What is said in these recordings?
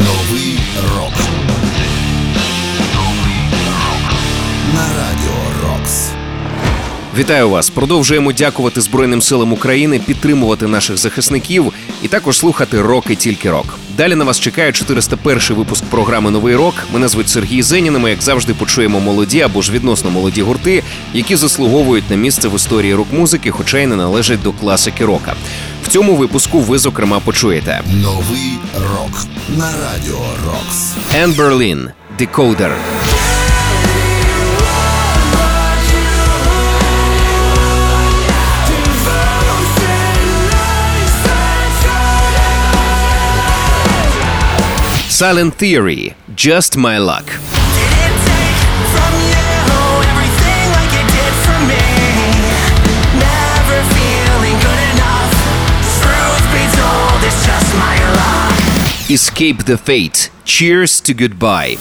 Новий рок. На радіо Рокс. Вітаю вас! Продовжуємо дякувати Збройним силам України, підтримувати наших захисників і також слухати рок і тільки рок. Далі на вас чекає 401 випуск програми Новий рок. Мене звуть Сергій Зенін. Ми, як завжди, почуємо молоді або ж відносно молоді гурти, які заслуговують на місце в історії рок-музики, хоча й не належать до класики рока. Цьому випуску ви зокрема почуєте Новий рок. На радіо Рокс. Ен Берлін, Декодер. Silent Theory, Just My Luck. Escape the Fate, Cheers to Goodbye.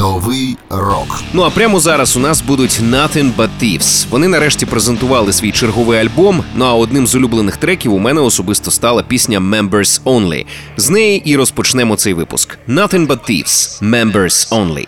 Новий рок. Ну а прямо зараз у нас будуть Nothing But Thieves. Вони нарешті презентували свій черговий альбом. Ну а одним з улюблених треків у мене особисто стала пісня Members Only. З неї і розпочнемо цей випуск. Nothing But Thieves. Members Only.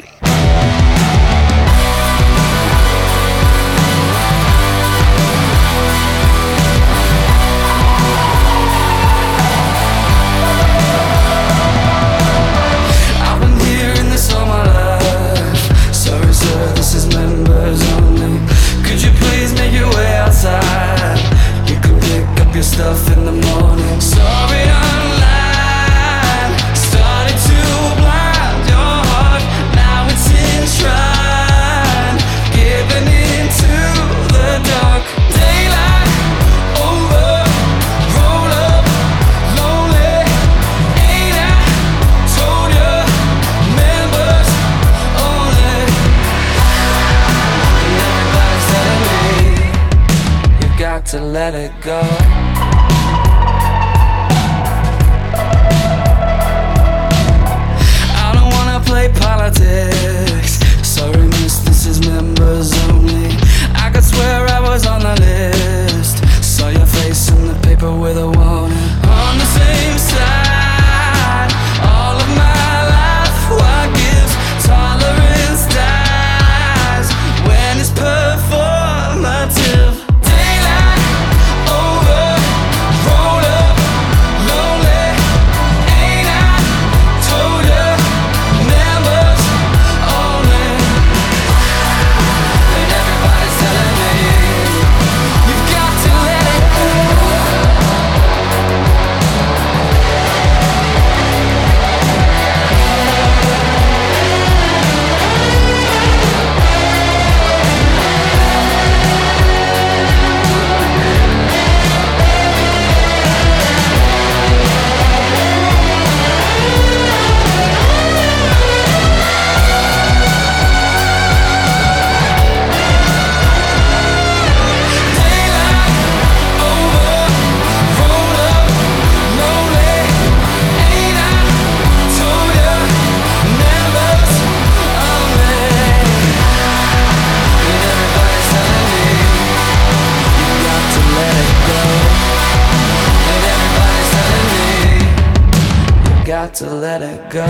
to let it go.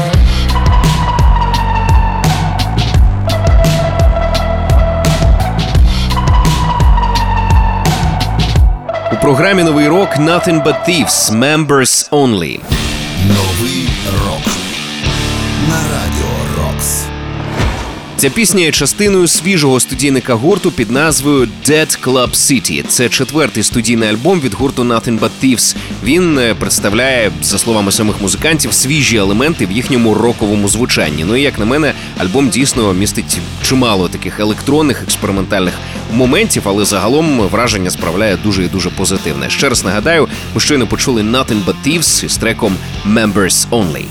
У програмі Новий рок Nothing But Thieves. Members Only. Новий рок. На радіо Рокс. Ця пісня є частиною свіжого студійника гурту під назвою Dead Club City. Це четвертий студійний альбом від гурту Nothing But Thieves. Він е, представляє, за словами самих музикантів, свіжі елементи в їхньому роковому звучанні. Ну і як на мене, альбом дійсно містить чимало таких електронних експериментальних моментів, але загалом враження справляє дуже і дуже позитивне. Ще раз нагадаю, ми щойно почули Nothing But Thieves із треком Members Only.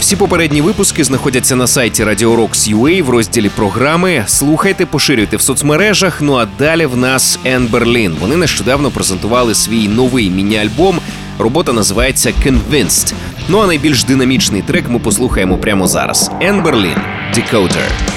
Всі попередні випуски знаходяться на сайті Radio Rocks UA в розділі програми. Слухайте, поширюйте в соцмережах. Ну а далі в нас Ен Берлін. Вони нещодавно презентували свій новий міні-альбом. Робота називається Convinced. Ну а найбільш динамічний трек ми послухаємо прямо зараз. Ен Берлін Decoder.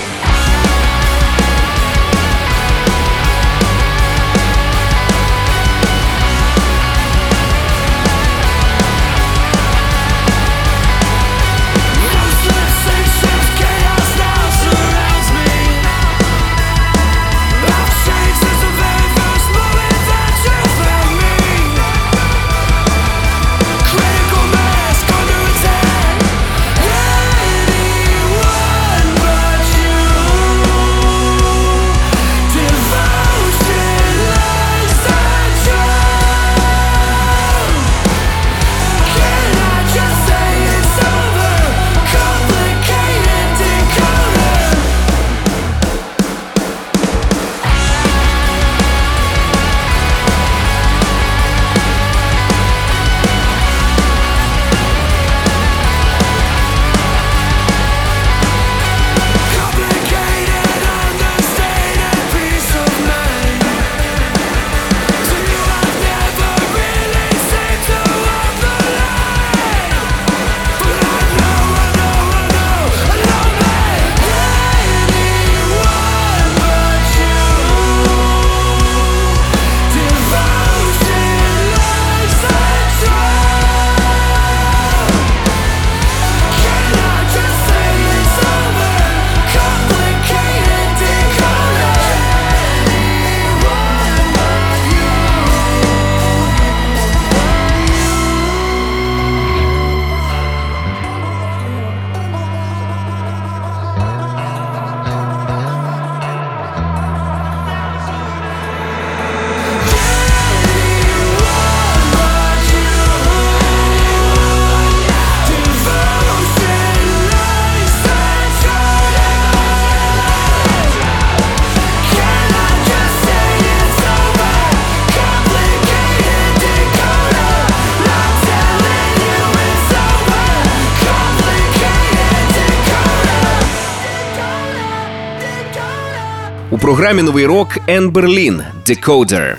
Програмі новий рок Ен Берлін Декодер.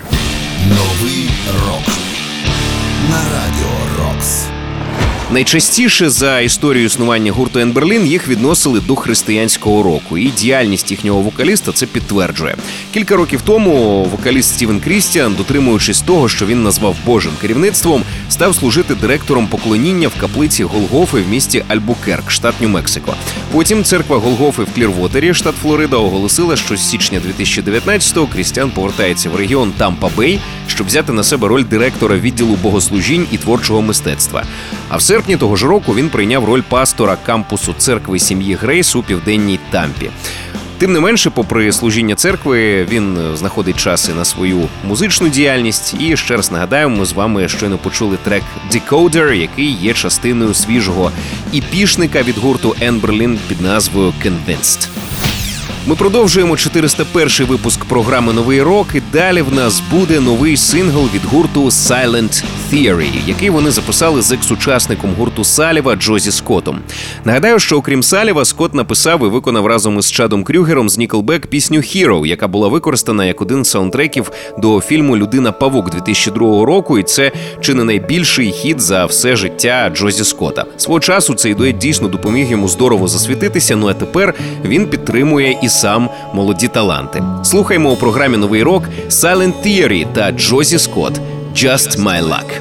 Новий рок на радіо. Найчастіше за історію існування гурту Ен Берлін їх відносили до християнського року, і діяльність їхнього вокаліста це підтверджує. Кілька років тому вокаліст Стівен Крістіан, дотримуючись того, що він назвав Божим керівництвом, став служити директором поклоніння в каплиці Голгофи в місті Альбукерк, штат Нью-Мексико. Потім церква Голгофи в Клірвотері, штат Флорида, оголосила, що з січня 2019-го Крістіан повертається в регіон Тампа Бей, щоб взяти на себе роль директора відділу богослужінь і творчого мистецтва. А в серпні того ж року він прийняв роль пастора кампусу церкви сім'ї Грейс у південній Тампі. Тим не менше, попри служіння церкви, він знаходить час і на свою музичну діяльність. І ще раз нагадаємо, ми з вами щойно почули трек Decoder, який є частиною свіжого іпішника від гурту Anberlin під назвою Convinced. Ми продовжуємо 401 випуск програми Новий рок. І далі в нас буде новий сингл від гурту Silent Theory, який вони записали з екс-учасником гурту Saliva Джозі Скоттом. Нагадаю, що окрім Saliva, Скотт написав і виконав разом із Чадом Крюгером з Nickelback пісню «Hero», яка була використана як один з саундтреків до фільму Людина Павук 2002 року. І це чи не найбільший хід за все життя Джозі Скотта. Свого часу цей дует дійсно допоміг йому здорово засвітитися. Ну а тепер він підтримує і сам молоді таланти. Слухаймо у програмі Новий рок Silent Theory та Джозі Скотт «Just My Luck».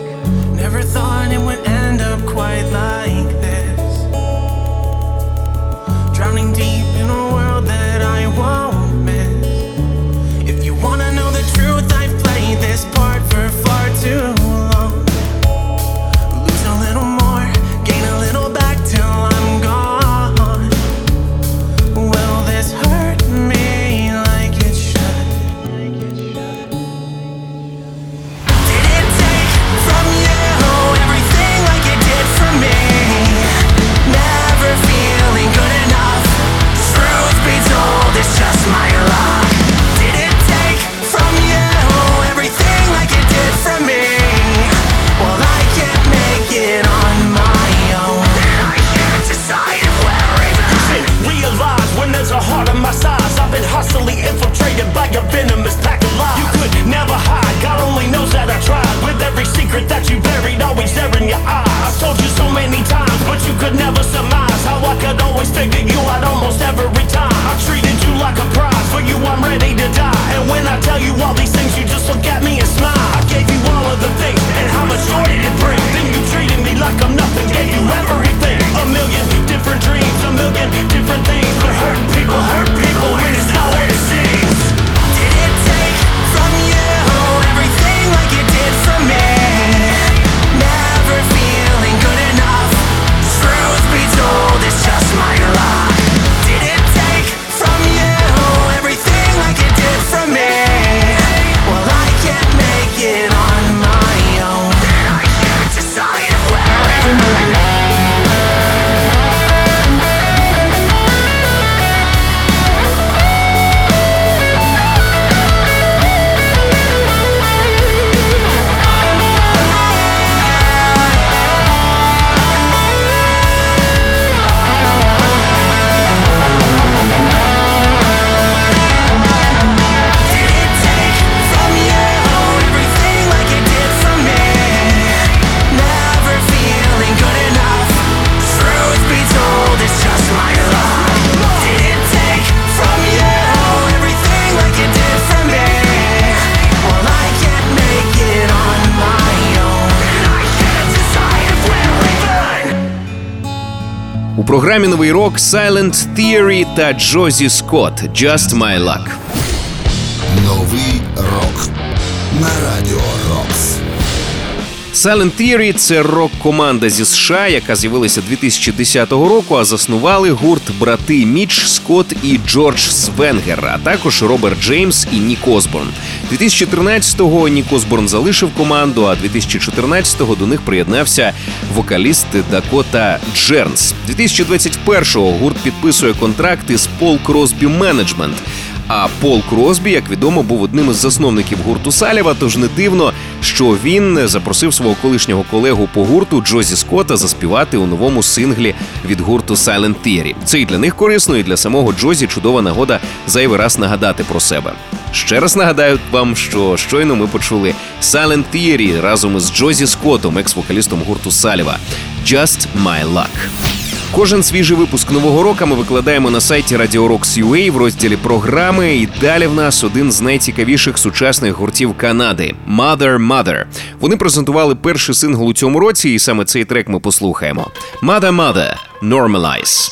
Програмі новий рок Silent Theory та Джозі Скотт «Just My Luck». Новий рок на радіо Рокс. Silent Theory – це рок-команда зі США, яка з'явилася 2010 року, а заснували гурт брати Міч Скотт і Джордж Свенгер, а також Роберт Джеймс і Нік Осборн. 2013-го Нік Осборн залишив команду, а 2014-го до них приєднався вокаліст Дакота Джернс. 2021-го гурт підписує контракти з Пол Кросбі Менеджмент. А Пол Кросбі, як відомо, був одним із засновників гурту Саліва. Тож не дивно, що він запросив свого колишнього колегу по гурту Джозі Скотта заспівати у новому синглі від гурту Silent Theory. Це і для них корисно, і для самого Джозі чудова нагода зайвий раз нагадати про себе. Ще раз нагадаю вам, що щойно ми почули Silent Theory разом із Джозі Скоттом, екс-вокалістом гурту Саліва. Just My Luck. Кожен свіжий випуск нового року ми викладаємо на сайті Radio Rocks UA в розділі програми. І далі в нас один з найцікавіших сучасних гуртів Канади Mother Mother. Вони презентували перший сингл у цьому році, і саме цей трек ми послухаємо. Mother Mother Normalize.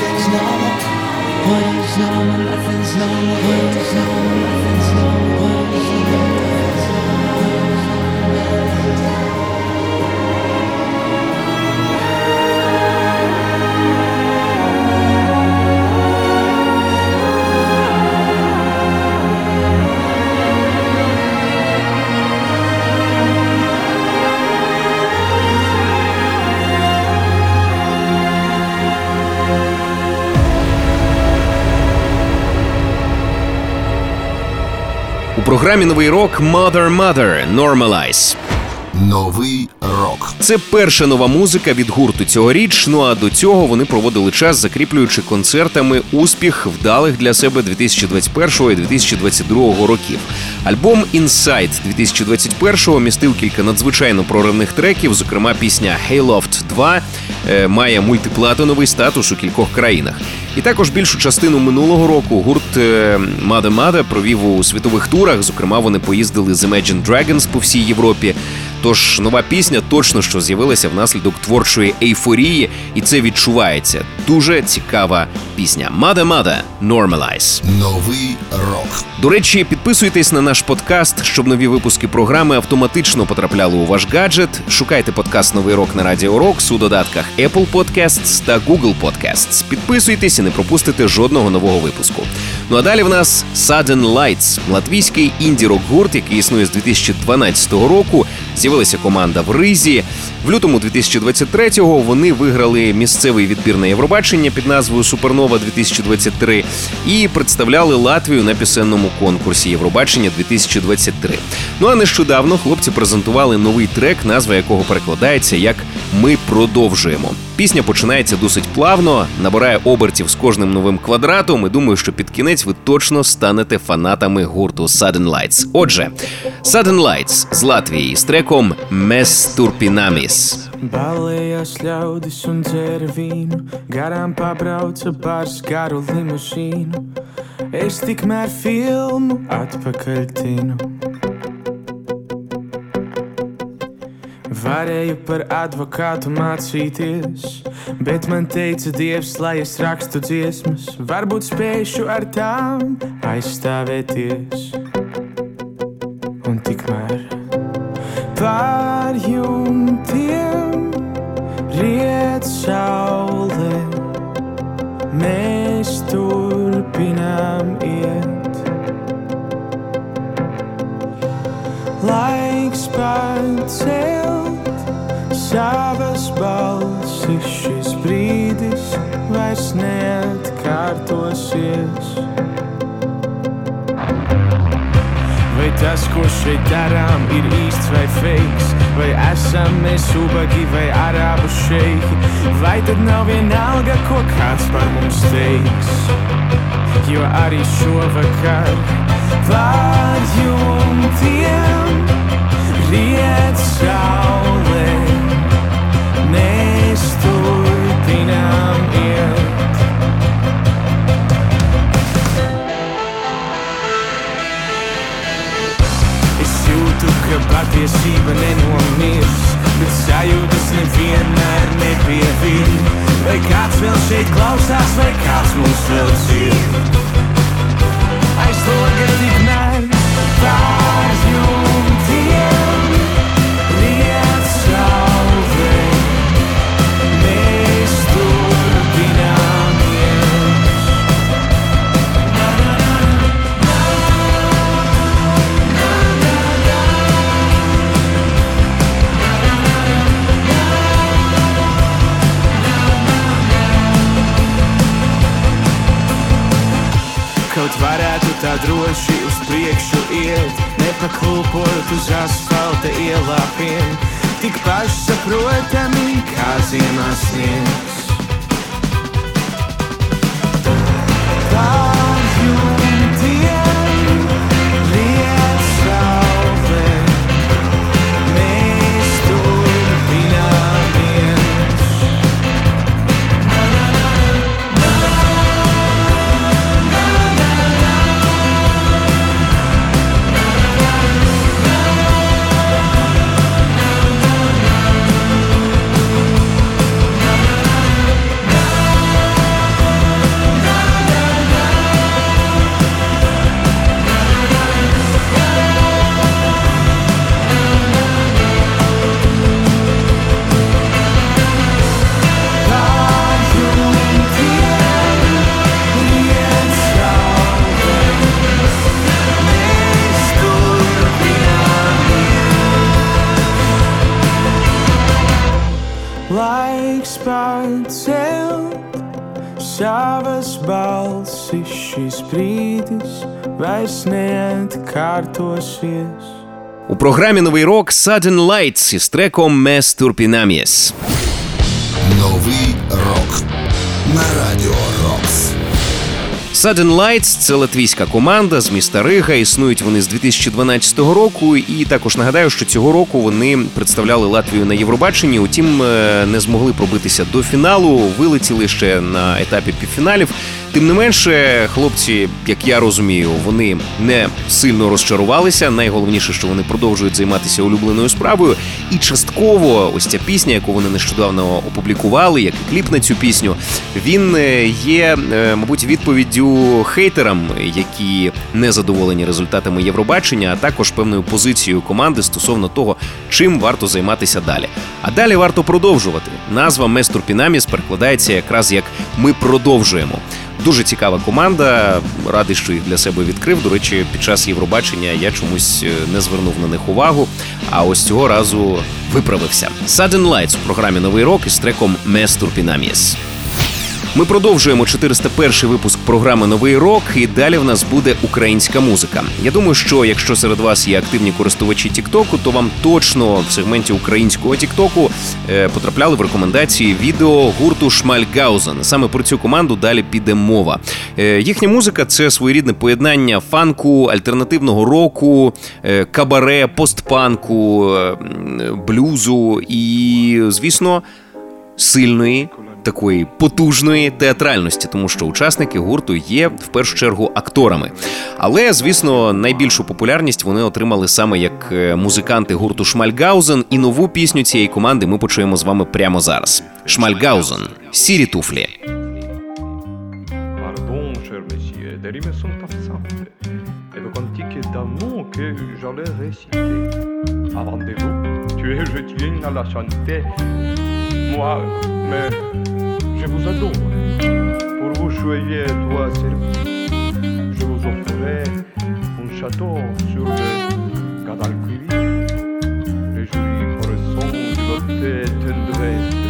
Nothing's normal. What is normal? Nothing's normal. What is normal? Nothing's normal. Програмі новий рок Mother Mother Normalize. Новий рок. Це перша нова музика від гурту цьогоріч. Ну а до цього вони проводили час, закріплюючи концертами успіх вдалих для себе 2021 і 2022 років. Альбом Inside 2021 містив кілька надзвичайно проривних треків. Зокрема, пісня Hey Loft 2 е, має мультиплатиновий статус у кількох країнах. І також більшу частину минулого року гурт Мада Mother Mother провів у світових турах. Зокрема, вони поїздили з Imagine Dragons по всій Європі. Тож нова пісня точно що з'явилася внаслідок творчої ейфорії, і це відчувається. Дуже цікава пісня. Mother Mother Normalize. Новий рок. До речі, підписуйтесь на наш подкаст, щоб нові випуски програми автоматично потрапляли у ваш гаджет. Шукайте подкаст Новий рок на Радіо Рокс у додатках Apple Podcasts та Google Podcasts. Підписуйтесь і не пропустите жодного нового випуску. Ну а далі в нас Sudden Lights – латвійський інді-рок гурт, який існує з 2012 року. З'явилася команда в Ризі. В лютому 2023-го вони виграли місцевий відбір на Євробачення під назвою Супернова 2023 і представляли Латвію на пісенному конкурсі Євробачення 2023. Ну а нещодавно хлопці презентували новий трек, назва якого перекладається як Ми продовжуємо. Пісня починається досить плавно, набирає обертів з кожним новим квадратом. І думаю, що під кінець ви точно станете фанатами гурту Sudden Lights. Отже, Sudden Lights з Латвії з треком Mes Turpinamis. Balējās ļaudis un dzēra vīnu, garām pabrauca bars garu limuzīnu. Es tikmēr filmu atpakaļ tinu. Varēju par advokātu mācīties, bet man teica Dievs, lai es rakstu dziesmas. Varbūt spēšu ar tām aizstāvēties. Un tikmēr pār jumtiem riet saule. Mēs turpinām iet. Laiks pacelt savas balsis, šis brīdis vairs neatkārtosies. Tas, ko šeit darām, ir īsts vai fakes? Vai esam mēs ubagi vai arābu šeiki? Vai tad nav vienalga, ko kāds par mums teiks? Jo arī šovakar pār jumtiem riet saule. Ka patiesība nenomirs, bet sajūtas nevienmēr viņa. Vai kāds vēl šeit klausās, vai kāds mums vēl dzird? Aiz loga tikmēr pār jumtiem riet droši uz priekšu iet, nepaklūpot uz asfalta ielāpiem, tik pašsaprotami kā ziemā sniegs. Šis brīdis vairs neatkārtosies. У програмі новий рок Sudden Lights із треком Mes Turpinamies. Новий рок на радіо Рокс. Sudden Lights – це латвійська команда з міста Рига. Існують вони з 2012 року. І також нагадаю, що цього року вони представляли Латвію на Євробаченні. Утім, е, не змогли пробитися до фіналу, вилетіли ще на етапі півфіналів. Тим не менше, хлопці, як я розумію, вони не сильно розчарувалися. Найголовніше, що вони продовжують займатися улюбленою справою. І частково ось ця пісня, яку вони нещодавно опублікували, як і кліп на цю пісню, він е, є, е, мабуть, відповіддю хейтерам, які не задоволені результатами Євробачення, а також певною позицією команди стосовно того, чим варто займатися далі. А далі варто продовжувати. Назва Местур Пінаміс перекладається якраз як ми продовжуємо. Дуже цікава команда. Радий, що їх для себе відкрив. До речі, під час Євробачення я чомусь е, не звернув на них увагу. А ось цього разу виправився. Sudden Lights у програмі Новий рок із треком Местур Пінаміс. Ми продовжуємо 401 випуск програми Новий рок, і далі в нас буде українська музика. Я думаю, що якщо серед вас є активні користувачі Тіктоку, то вам точно в сегменті українського Тіктоку е, потрапляли в рекомендації відео гурту Шмальгаузен. Саме про цю команду далі піде мова. Е, їхня музика це своєрідне поєднання фанку, альтернативного року, е, кабаре, постпанку, блюзу і, звісно, сильної. Такої потужної театральності, тому що учасники гурту є в першу чергу акторами. Але, звісно, найбільшу популярність вони отримали саме як е, музиканти гурту Шмальгаузен, і нову пісню цієї команди ми почуємо з вами прямо зараз. Шмальгаузен сірі туфлі. Des j'allais réciter. Avant de vous, tu es, je tiens à la chanter. Moi, mais vous adore. Pour vous choyer toi je vous offrirai un château sur le Guadalquivir. Le joli corazon de votre tendresse,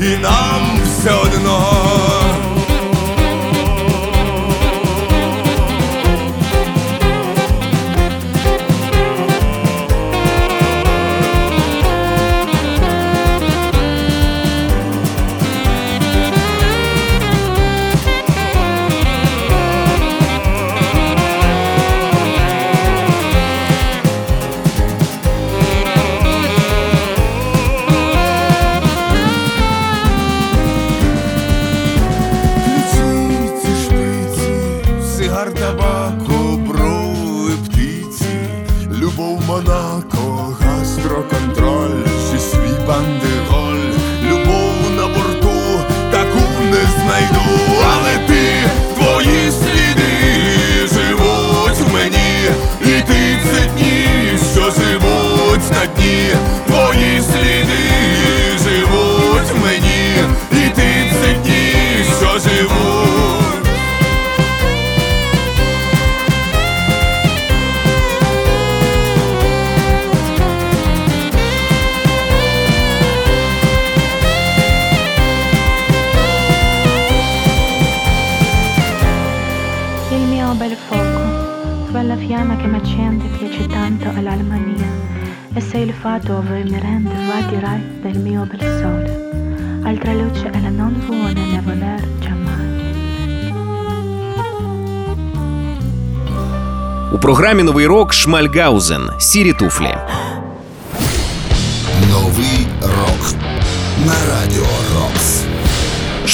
і нам все одно. Sei il fato ove mi rende va dirai del mio bel sole altra luce ella non vuole ne voler У програмі новий рок Шмальгаузен Сірі туфлі.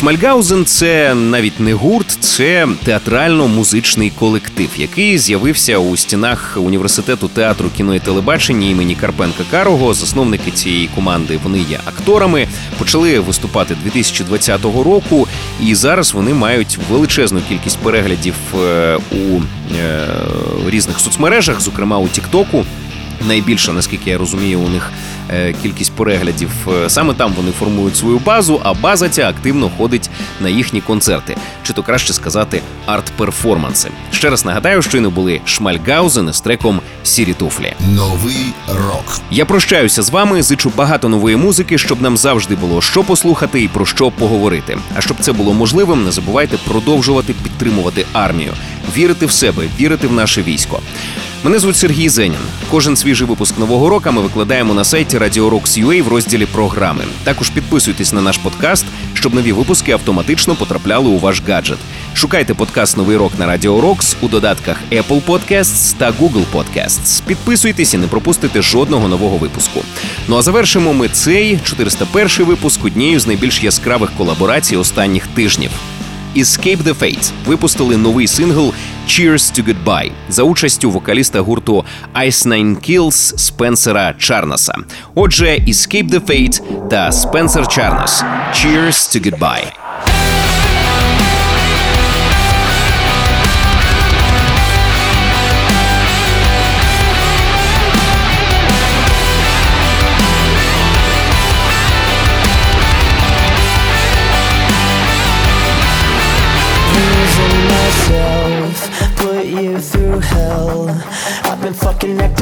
Шмальгаузен це навіть не гурт, це театрально-музичний колектив, який з'явився у стінах університету театру кіно і телебачення імені Карпенка Карого. Засновники цієї команди вони є акторами. Почали виступати 2020 року, і зараз вони мають величезну кількість переглядів е, у е, різних соцмережах, зокрема у Тіктоку. Найбільша, наскільки я розумію, у них кількість переглядів. Е, Саме там вони формують свою базу, а база ця активно ходить на їхні концерти, чи то краще сказати, арт-перформанси. Ще раз нагадаю, що не були Шмальгаузен з треком Сірі туфлі. Новий рок. Я прощаюся з вами. Зичу багато нової музики, щоб нам завжди було що послухати і про що поговорити. А щоб це було можливим, не забувайте продовжувати підтримувати армію, вірити в себе, вірити в наше військо. Мене звуть Сергій Зенін. Кожен свіжий випуск нового року ми викладаємо на сайті Radio Rocks UA в розділі програми. Також підписуйтесь на наш подкаст, щоб нові випуски автоматично потрапляли у ваш гаджет. Шукайте подкаст Новий рок на Radio Rocks у додатках Apple Podcasts та Google Podcasts. Підписуйтесь і не пропустите жодного нового випуску. Ну а завершимо ми цей 401 випуск однією з найбільш яскравих колаборацій останніх тижнів. Escape the Fate випустили новий сингл Cheers to Goodbye за участю вокаліста гурту Ice Nine Kills Спенсера Чарнаса. Отже, Escape the Fate та Спенсер Чарнас Cheers to Goodbye.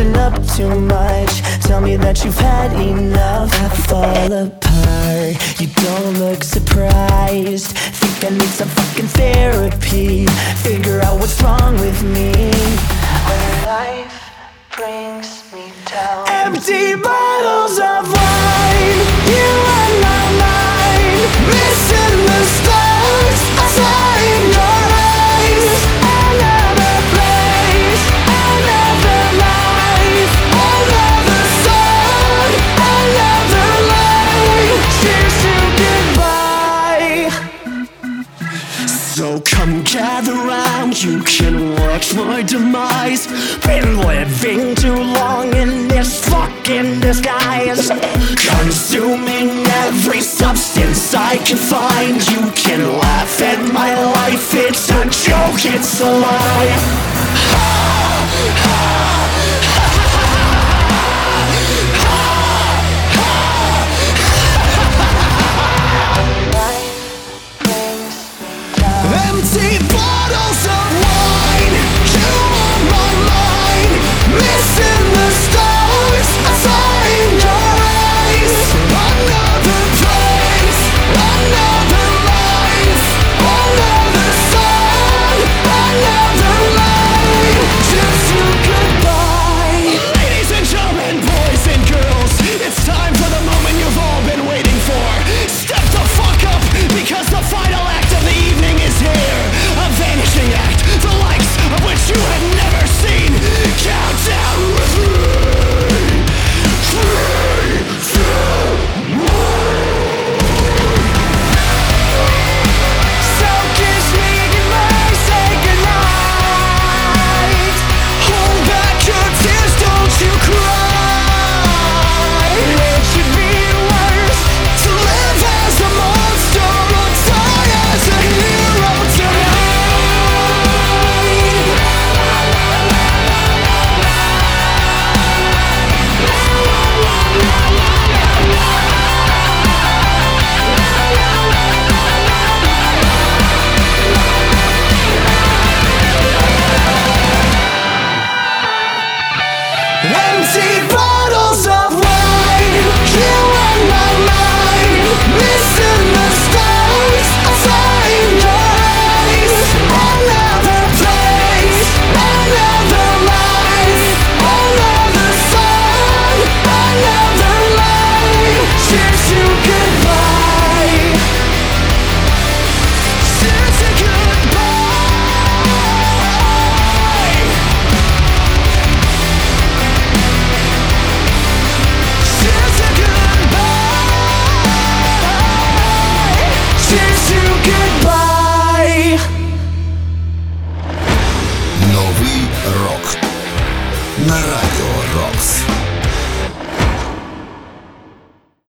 Acting up too much. Tell me that you've had enough. I fall apart. You don't look surprised. Think I need some fucking therapy. Figure out what's wrong with me. When life brings me down. Empty bottles of living too long in this fucking disguise. Consuming every substance I can find. You can laugh at my life, it's a joke, it's a lie. Empty